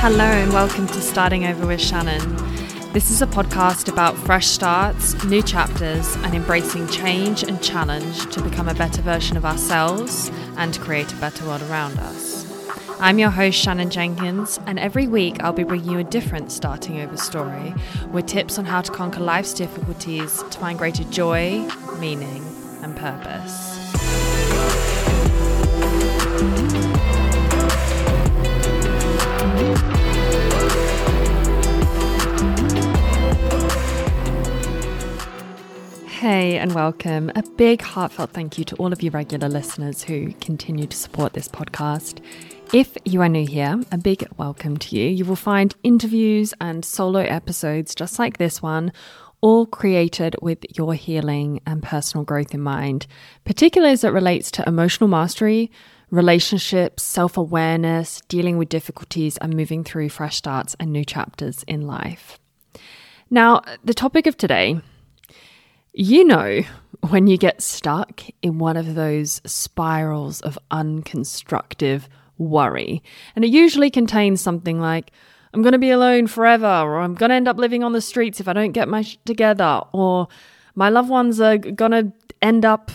Hello, and welcome to Starting Over with Shannon. This is a podcast about fresh starts, new chapters, and embracing change and challenge to become a better version of ourselves and create a better world around us. I'm your host, Shannon Jenkins, and every week I'll be bringing you a different starting over story with tips on how to conquer life's difficulties to find greater joy, meaning, and purpose. Hey, and welcome. A big heartfelt thank you to all of you regular listeners who continue to support this podcast. If you are new here, a big welcome to you. You will find interviews and solo episodes just like this one, all created with your healing and personal growth in mind, particularly as it relates to emotional mastery, relationships, self awareness, dealing with difficulties, and moving through fresh starts and new chapters in life. Now, the topic of today you know, when you get stuck in one of those spirals of unconstructive worry, and it usually contains something like, I'm going to be alone forever, or I'm going to end up living on the streets if I don't get my shit together, or my loved ones are going to end up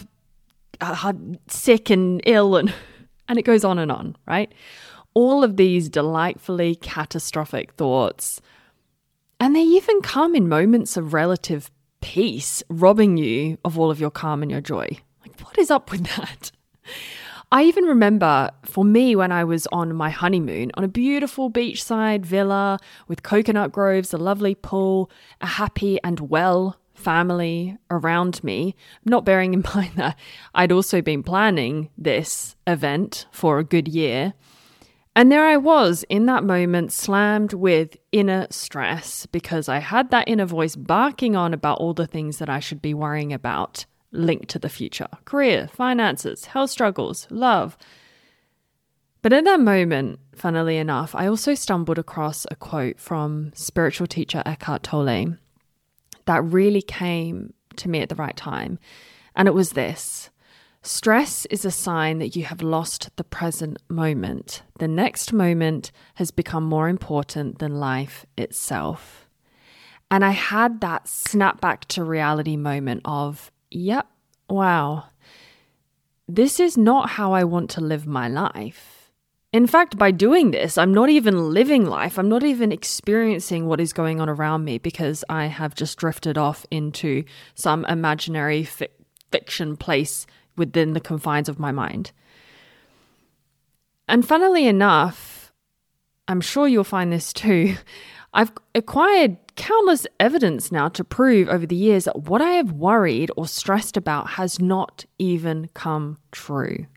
uh, sick and ill, and, and it goes on and on, right? All of these delightfully catastrophic thoughts. And they even come in moments of relative peace, robbing you of all of your calm and your joy. Like, what is up with that? I even remember for me when I was on my honeymoon on a beautiful beachside villa with coconut groves, a lovely pool, a happy and well family around me, not bearing in mind that I'd also been planning this event for a good year. And there I was in that moment, slammed with inner stress because I had that inner voice barking on about all the things that I should be worrying about linked to the future career, finances, health struggles, love. But in that moment, funnily enough, I also stumbled across a quote from spiritual teacher Eckhart Tolle that really came to me at the right time. And it was this Stress is a sign that you have lost the present moment. The next moment has become more important than life itself. And I had that snap back to reality moment of, yep, wow, this is not how I want to live my life. In fact, by doing this, I'm not even living life. I'm not even experiencing what is going on around me because I have just drifted off into some imaginary fi- fiction place within the confines of my mind. And funnily enough, I'm sure you'll find this too. I've acquired countless evidence now to prove over the years that what I have worried or stressed about has not even come true.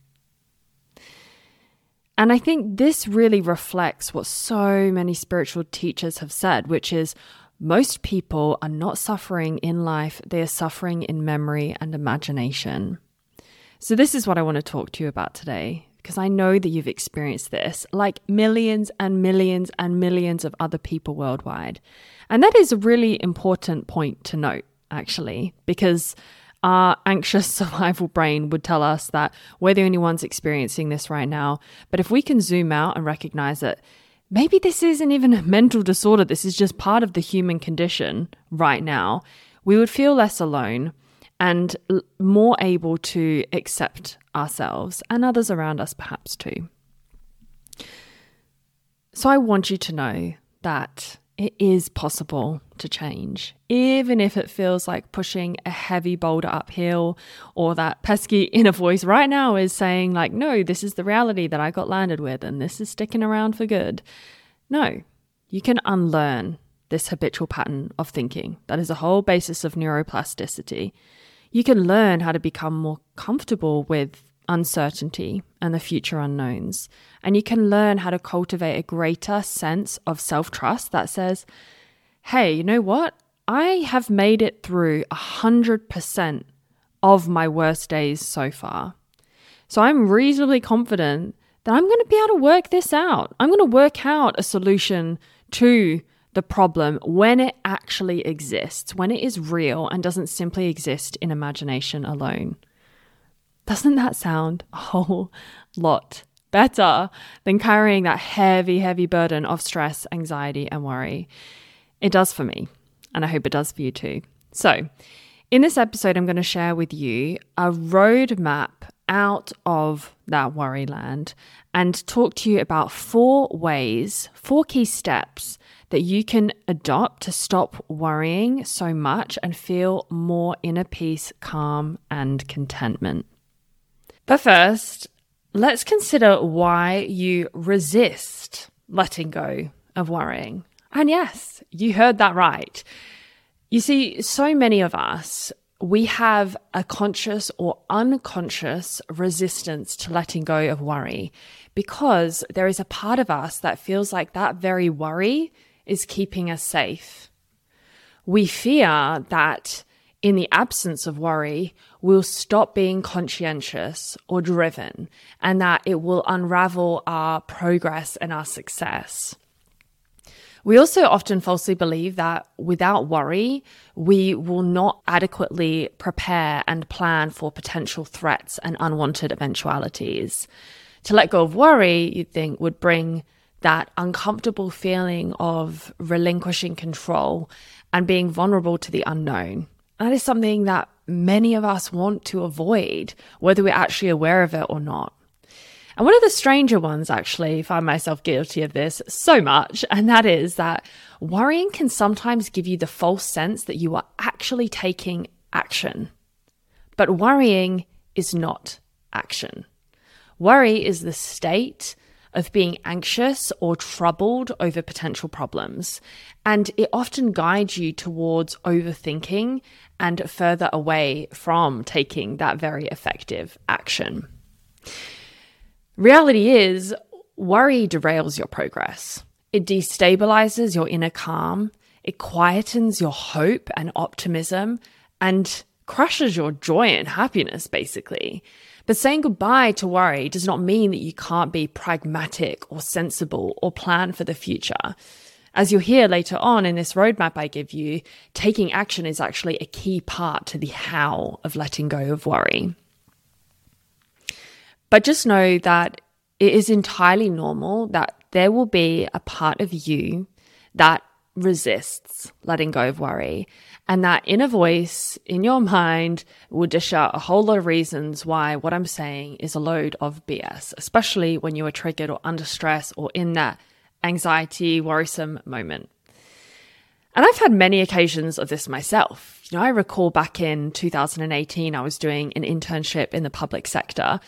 And I think this really reflects what so many spiritual teachers have said, which is most people are not suffering in life, they are suffering in memory and imagination. So, this is what I want to talk to you about today because I know that you've experienced this like millions and millions and millions of other people worldwide. And that is a really important point to note, actually, because our anxious survival brain would tell us that we're the only ones experiencing this right now. But if we can zoom out and recognize that maybe this isn't even a mental disorder, this is just part of the human condition right now, we would feel less alone and more able to accept ourselves and others around us, perhaps too. So, I want you to know that it is possible to change, even if it feels like pushing a heavy boulder uphill, or that pesky inner voice right now is saying, like, no, this is the reality that I got landed with, and this is sticking around for good. No, you can unlearn this habitual pattern of thinking. That is the whole basis of neuroplasticity you can learn how to become more comfortable with uncertainty and the future unknowns. And you can learn how to cultivate a greater sense of self trust that says, hey, you know what? I have made it through 100% of my worst days so far. So I'm reasonably confident that I'm going to be able to work this out. I'm going to work out a solution to the problem when it actually exists, when it is real and doesn't simply exist in imagination alone. Doesn't that sound a whole lot better than carrying that heavy, heavy burden of stress, anxiety, and worry. It does for me, and I hope it does for you too. So, in this episode, I'm going to share with you a roadmap out of that worry land and talk to you about four ways, four key steps that you can adopt to stop worrying so much and feel more inner peace, calm, and contentment. But first, let's consider why you resist letting go of worrying. And yes, you heard that right. You see, so many of us, we have a conscious or unconscious resistance to letting go of worry because there is a part of us that feels like that very worry is keeping us safe. We fear that in the absence of worry, we'll stop being conscientious or driven and that it will unravel our progress and our success. We also often falsely believe that without worry, we will not adequately prepare and plan for potential threats and unwanted eventualities. To let go of worry, you'd think, would bring that uncomfortable feeling of relinquishing control and being vulnerable to the unknown. That is something that many of us want to avoid, whether we're actually aware of it or not. And one of the stranger ones, actually, find myself guilty of this so much, and that is that worrying can sometimes give you the false sense that you are actually taking action. But worrying is not action. Worry is the state of being anxious or troubled over potential problems, and it often guides you towards overthinking and further away from taking that very effective action. Reality is, worry derails your progress. It destabilizes your inner calm, it quietens your hope and optimism, and crushes your joy and happiness, basically. But saying goodbye to worry does not mean that you can't be pragmatic or sensible or plan for the future. As you'll hear later on in this roadmap I give you, taking action is actually a key part to the how of letting go of worry. But just know that it is entirely normal that there will be a part of you that resists letting go of worry. And that inner voice in your mind will dish out a whole lot of reasons why what I'm saying is a load of BS, especially when you are triggered or under stress or in that anxiety, worrisome moment. And I've had many occasions of this myself. You know, I recall back in 2018, I was doing an internship in the public sector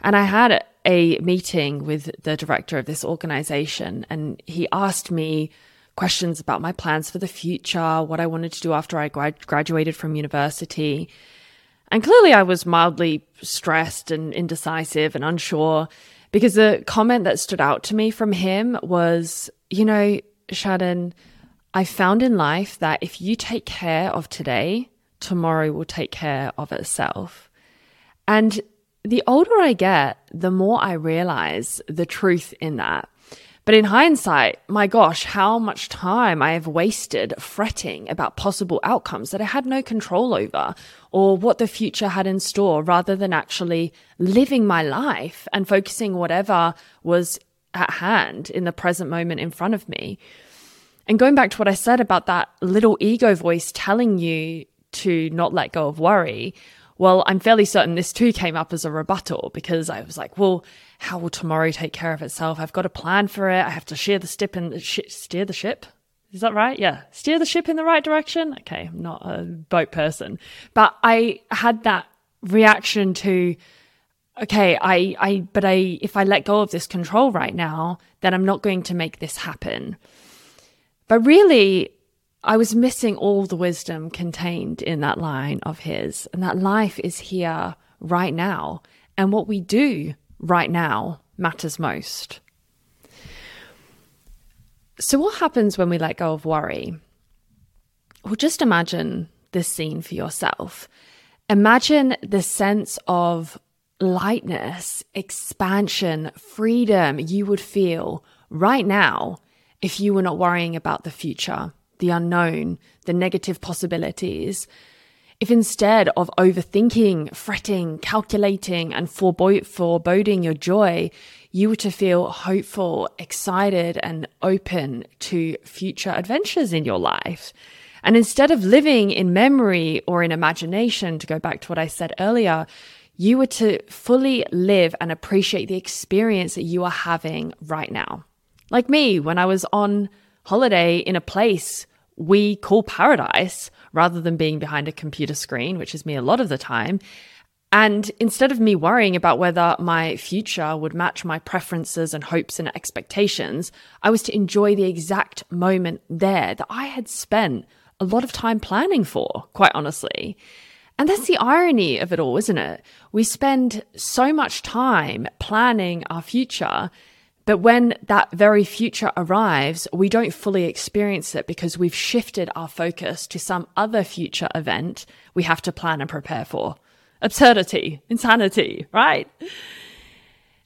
and I had a meeting with the director of this organization, and he asked me questions about my plans for the future, what I wanted to do after I grad- graduated from university. And clearly, I was mildly stressed and indecisive and unsure because the comment that stood out to me from him was, you know, Shannon, I found in life that if you take care of today, tomorrow will take care of itself. And the older I get, the more I realize the truth in that. But in hindsight, my gosh, how much time I have wasted fretting about possible outcomes that I had no control over or what the future had in store rather than actually living my life and focusing whatever was at hand in the present moment in front of me. And going back to what I said about that little ego voice telling you to not let go of worry, well, I'm fairly certain this too came up as a rebuttal because I was like, well, how will tomorrow take care of itself? I've got a plan for it. I have to steer the ship sh- steer the ship. Is that right? Yeah. Steer the ship in the right direction. Okay. I'm not a boat person, but I had that reaction to, okay, I, I, but I, if I let go of this control right now, then I'm not going to make this happen. But really, I was missing all the wisdom contained in that line of his, and that life is here right now. And what we do right now matters most. So, what happens when we let go of worry? Well, just imagine this scene for yourself. Imagine the sense of lightness, expansion, freedom you would feel right now if you were not worrying about the future the unknown, the negative possibilities. If instead of overthinking, fretting, calculating, and foreboding your joy, you were to feel hopeful, excited, and open to future adventures in your life. And instead of living in memory or in imagination, to go back to what I said earlier, you were to fully live and appreciate the experience that you are having right now. Like me, when I was on holiday in a place we call paradise rather than being behind a computer screen, which is me a lot of the time. And instead of me worrying about whether my future would match my preferences and hopes and expectations, I was to enjoy the exact moment there that I had spent a lot of time planning for, quite honestly. And that's the irony of it all, isn't it? We spend so much time planning our future, but when that very future arrives, we don't fully experience it because we've shifted our focus to some other future event we have to plan and prepare for. Absurdity, insanity, right?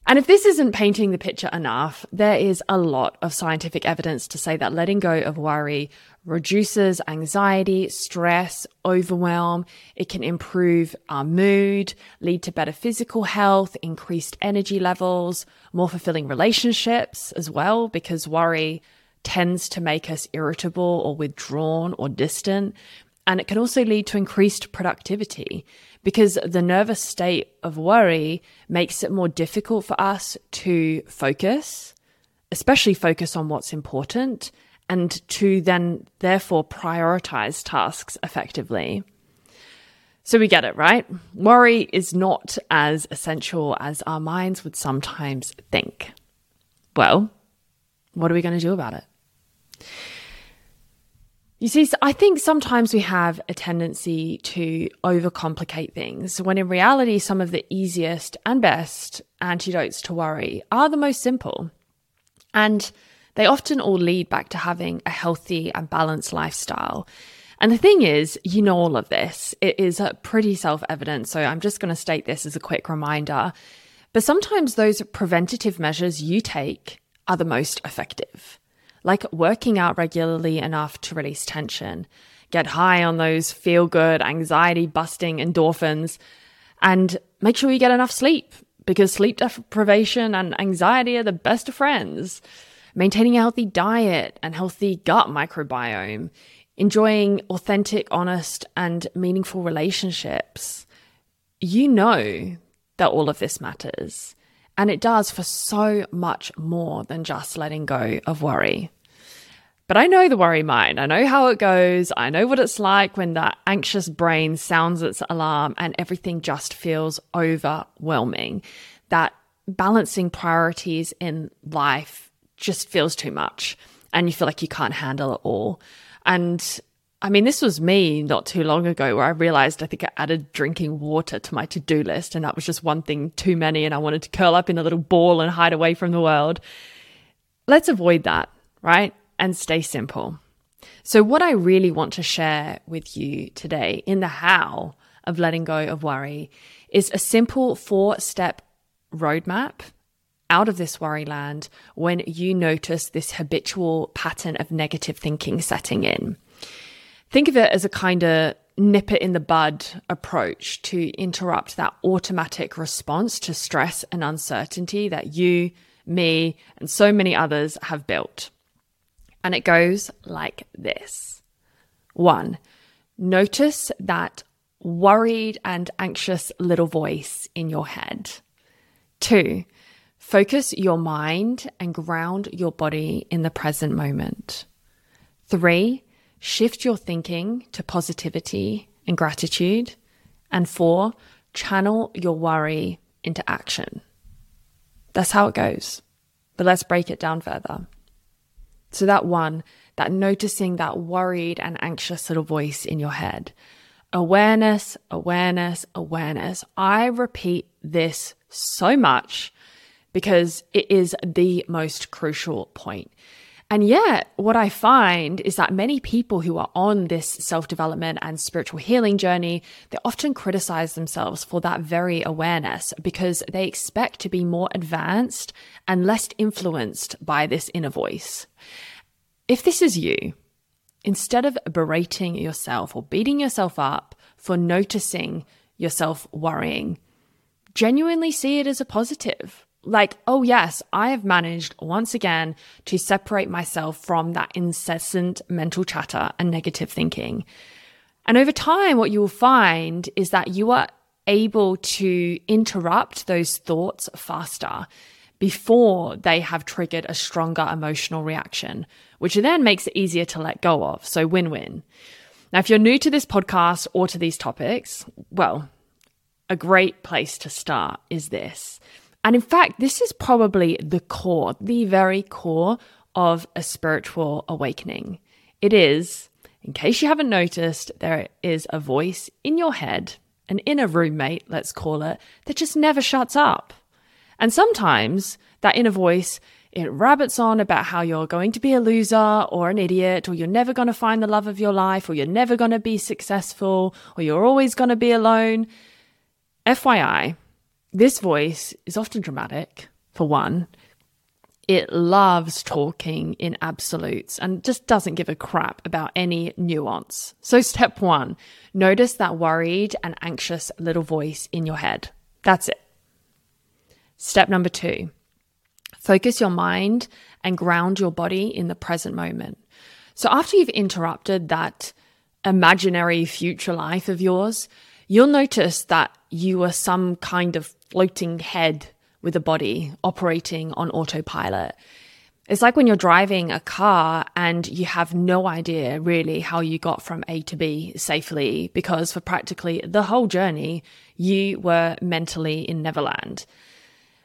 And if this isn't painting the picture enough, there is a lot of scientific evidence to say that letting go of worry reduces anxiety, stress, overwhelm. It can improve our mood, lead to better physical health, increased energy levels, more fulfilling relationships as well, because worry tends to make us irritable or withdrawn or distant. And it can also lead to increased productivity because the nervous state of worry makes it more difficult for us to focus, especially focus on what's important and to then therefore prioritize tasks effectively. So we get it, right? Worry is not as essential as our minds would sometimes think. Well, what are we going to do about it? You see, I think sometimes we have a tendency to overcomplicate things when in reality, some of the easiest and best antidotes to worry are the most simple. And they often all lead back to having a healthy and balanced lifestyle. And the thing is, you know all of this. It is pretty self evident. So I'm just going to state this as a quick reminder. But sometimes those preventative measures you take are the most effective like working out regularly enough to release tension, get high on those feel good, anxiety busting endorphins, and make sure you get enough sleep because sleep deprivation and anxiety are the best of friends. Maintaining a healthy diet and healthy gut microbiome, enjoying authentic, honest, and meaningful relationships. You know that all of this matters. And it does for so much more than just letting go of worry. But I know the worry mind. I know how it goes. I know what it's like when that anxious brain sounds its alarm and everything just feels overwhelming. That balancing priorities in life just feels too much and you feel like you can't handle it all. And I mean, this was me not too long ago where I realized I think I added drinking water to my to do list, and that was just one thing too many, and I wanted to curl up in a little ball and hide away from the world. Let's avoid that, right? And stay simple. So, what I really want to share with you today in the how of letting go of worry is a simple four step roadmap out of this worry land when you notice this habitual pattern of negative thinking setting in. Think of it as a kind of nip it in the bud approach to interrupt that automatic response to stress and uncertainty that you, me, and so many others have built. And it goes like this one, notice that worried and anxious little voice in your head. Two, focus your mind and ground your body in the present moment. Three, shift your thinking to positivity and gratitude. And four, channel your worry into action. That's how it goes. But let's break it down further. So, that one, that noticing that worried and anxious little voice in your head. Awareness, awareness, awareness. I repeat this so much because it is the most crucial point. And yet, what I find is that many people who are on this self development and spiritual healing journey, they often criticize themselves for that very awareness because they expect to be more advanced and less influenced by this inner voice. If this is you, instead of berating yourself or beating yourself up for noticing yourself worrying. Genuinely see it as a positive. Like, oh, yes, I have managed once again to separate myself from that incessant mental chatter and negative thinking. And over time, what you will find is that you are able to interrupt those thoughts faster before they have triggered a stronger emotional reaction, which then makes it easier to let go of. So win win. Now, if you're new to this podcast or to these topics, well, a great place to start is this. And in fact, this is probably the core, the very core of a spiritual awakening. It is, in case you haven't noticed, there is a voice in your head, an inner roommate, let's call it, that just never shuts up. And sometimes that inner voice, it rabbits on about how you're going to be a loser or an idiot, or you're never going to find the love of your life, or you're never going to be successful, or you're always going to be alone. FYI, this voice is often dramatic, for one. It loves talking in absolutes and just doesn't give a crap about any nuance. So, step one notice that worried and anxious little voice in your head. That's it. Step number two focus your mind and ground your body in the present moment. So, after you've interrupted that imaginary future life of yours, you'll notice that you are some kind of floating head with a body operating on autopilot. It's like when you're driving a car and you have no idea really how you got from A to B safely because for practically the whole journey, you were mentally in Neverland.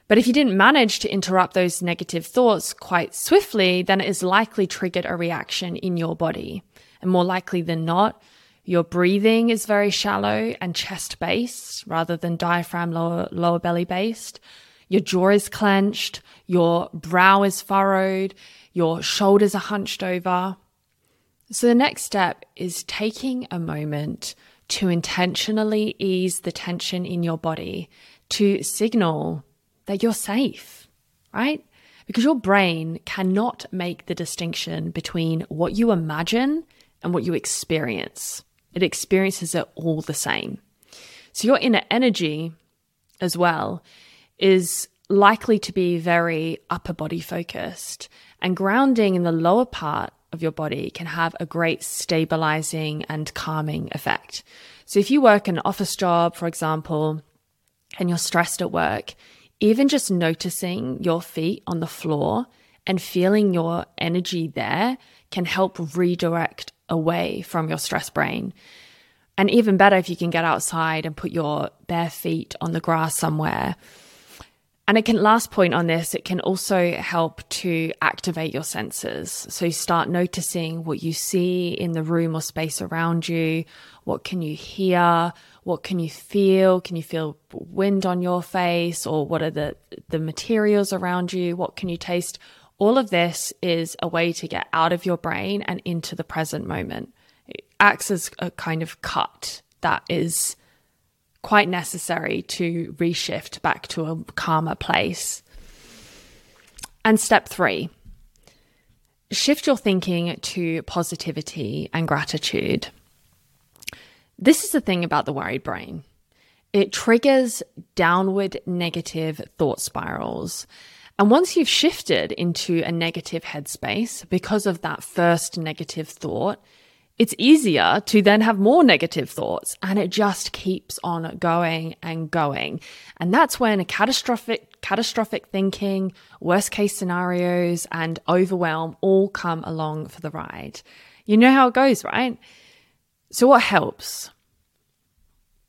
But if you didn't manage to interrupt those negative thoughts quite swiftly, then it is likely triggered a reaction in your body. And more likely than not, your breathing is very shallow and chest based rather than diaphragm lower, lower belly based. Your jaw is clenched, your brow is furrowed, your shoulders are hunched over. So the next step is taking a moment to intentionally ease the tension in your body to signal that you're safe, right? Because your brain cannot make the distinction between what you imagine and what you experience. It experiences it all the same. So your inner energy as well is likely to be very upper body focused and grounding in the lower part of your body can have a great stabilizing and calming effect. So if you work an office job, for example, and you're stressed at work, even just noticing your feet on the floor and feeling your energy there can help redirect away from your stress brain. And even better if you can get outside and put your bare feet on the grass somewhere. And it can, last point on this, it can also help to activate your senses. So you start noticing what you see in the room or space around you. What can you hear? What can you feel? Can you feel wind on your face or what are the, the materials around you? What can you taste? All of this is a way to get out of your brain and into the present moment. It acts as a kind of cut that is quite necessary to reshift back to a calmer place. And step three, shift your thinking to positivity and gratitude. This is the thing about the worried brain it triggers downward negative thought spirals. And once you've shifted into a negative headspace because of that first negative thought, it's easier to then have more negative thoughts and it just keeps on going and going. And that's when a catastrophic, catastrophic thinking, worst case scenarios and overwhelm all come along for the ride. You know how it goes, right? So, what helps?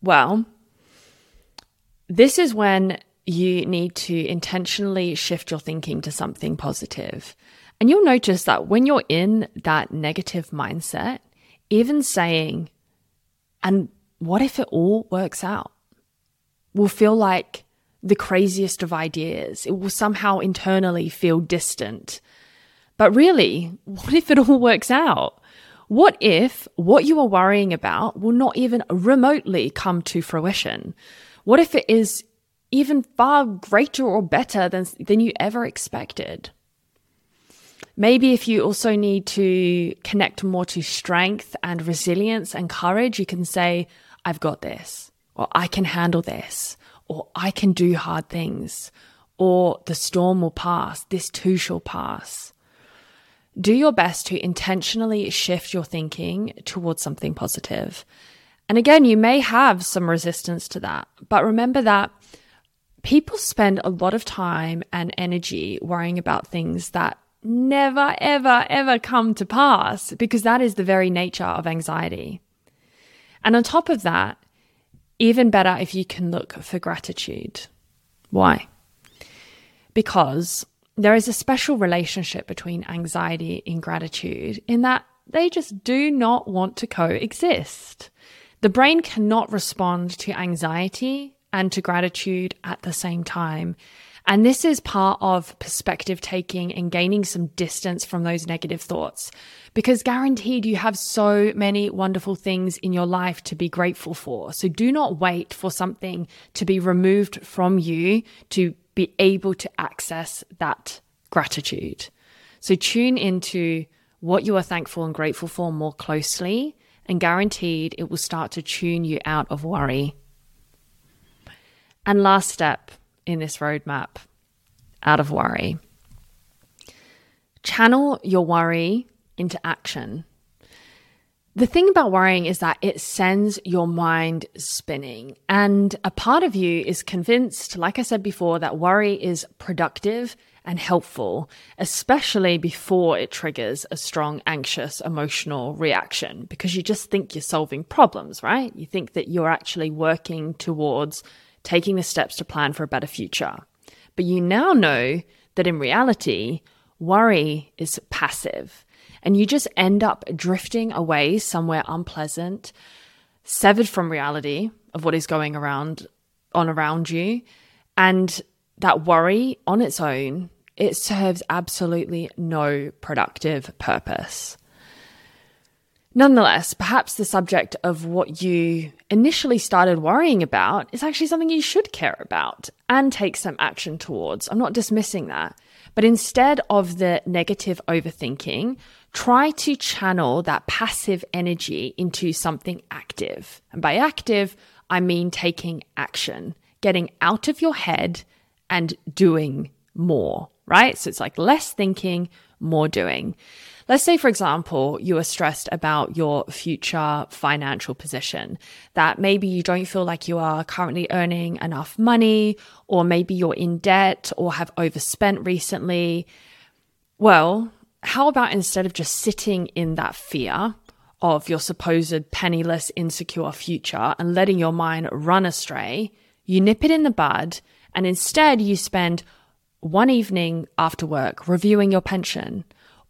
Well, this is when you need to intentionally shift your thinking to something positive. And you'll notice that when you're in that negative mindset, even saying, and what if it all works out, will feel like the craziest of ideas. It will somehow internally feel distant. But really, what if it all works out? What if what you are worrying about will not even remotely come to fruition? What if it is even far greater or better than, than you ever expected? Maybe if you also need to connect more to strength and resilience and courage, you can say, I've got this, or I can handle this, or I can do hard things, or the storm will pass, this too shall pass. Do your best to intentionally shift your thinking towards something positive. And again, you may have some resistance to that, but remember that people spend a lot of time and energy worrying about things that never, ever, ever come to pass because that is the very nature of anxiety. And on top of that, even better if you can look for gratitude. Why? Because there is a special relationship between anxiety and gratitude in that they just do not want to coexist. The brain cannot respond to anxiety and to gratitude at the same time. And this is part of perspective taking and gaining some distance from those negative thoughts. Because guaranteed you have so many wonderful things in your life to be grateful for. So do not wait for something to be removed from you to be able to access that gratitude. So tune into what you are thankful and grateful for more closely, and guaranteed it will start to tune you out of worry. And last step in this roadmap out of worry. Channel your worry into action. The thing about worrying is that it sends your mind spinning. And a part of you is convinced, like I said before, that worry is productive and helpful, especially before it triggers a strong, anxious, emotional reaction, because you just think you're solving problems, right? You think that you're actually working towards taking the steps to plan for a better future. But you now know that in reality, worry is passive and you just end up drifting away somewhere unpleasant, severed from reality of what is going around on around you. And that worry on its own, it serves absolutely no productive purpose. Nonetheless, perhaps the subject of what you initially started worrying about is actually something you should care about and take some action towards. I'm not dismissing that. But instead of the negative overthinking, try to channel that passive energy into something active. And by active, I mean taking action, getting out of your head and doing more, right? So it's like less thinking, more doing. Let's say, for example, you are stressed about your future financial position, that maybe you don't feel like you are currently earning enough money, or maybe you're in debt or have overspent recently. Well, how about instead of just sitting in that fear of your supposed penniless, insecure future and letting your mind run astray, you nip it in the bud and instead you spend one evening after work reviewing your pension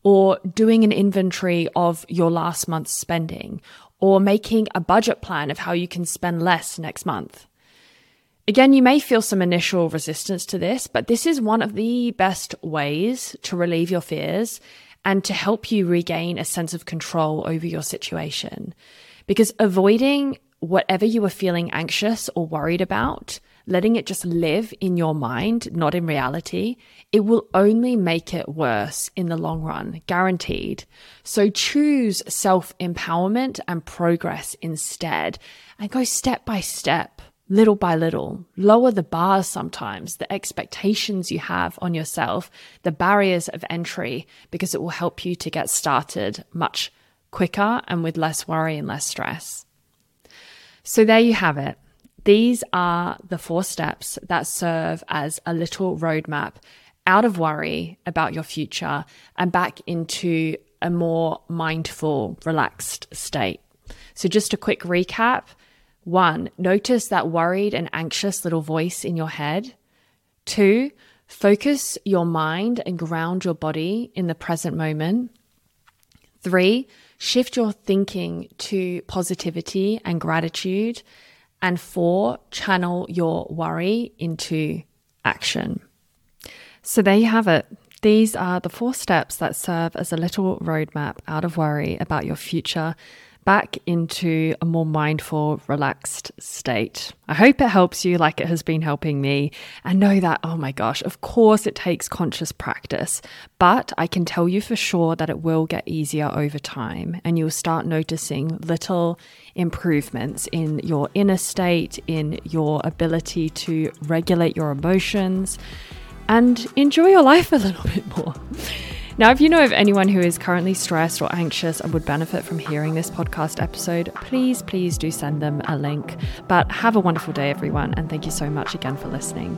or doing an inventory of your last month's spending, or making a budget plan of how you can spend less next month. Again, you may feel some initial resistance to this, but this is one of the best ways to relieve your fears and to help you regain a sense of control over your situation. Because avoiding whatever you are feeling anxious or worried about letting it just live in your mind, not in reality, it will only make it worse in the long run, guaranteed. So choose self empowerment and progress instead and go step by step. Little by little, lower the bars sometimes, the expectations you have on yourself, the barriers of entry, because it will help you to get started much quicker and with less worry and less stress. So there you have it. These are the four steps that serve as a little roadmap out of worry about your future and back into a more mindful, relaxed state. So, just a quick recap. One, notice that worried and anxious little voice in your head. Two, focus your mind and ground your body in the present moment. Three, shift your thinking to positivity and gratitude. And four, channel your worry into action. So there you have it. These are the four steps that serve as a little roadmap out of worry about your future back into a more mindful, relaxed state. I hope it helps you like it has been helping me. And know that, oh my gosh, of course it takes conscious practice, but I can tell you for sure that it will get easier over time and you'll start noticing little improvements in your inner state, in your ability to regulate your emotions, and enjoy your life a little bit more. Now, if you know of anyone who is currently stressed or anxious and would benefit from hearing this podcast episode, please, please do send them a link. But have a wonderful day, everyone, and thank you so much again for listening.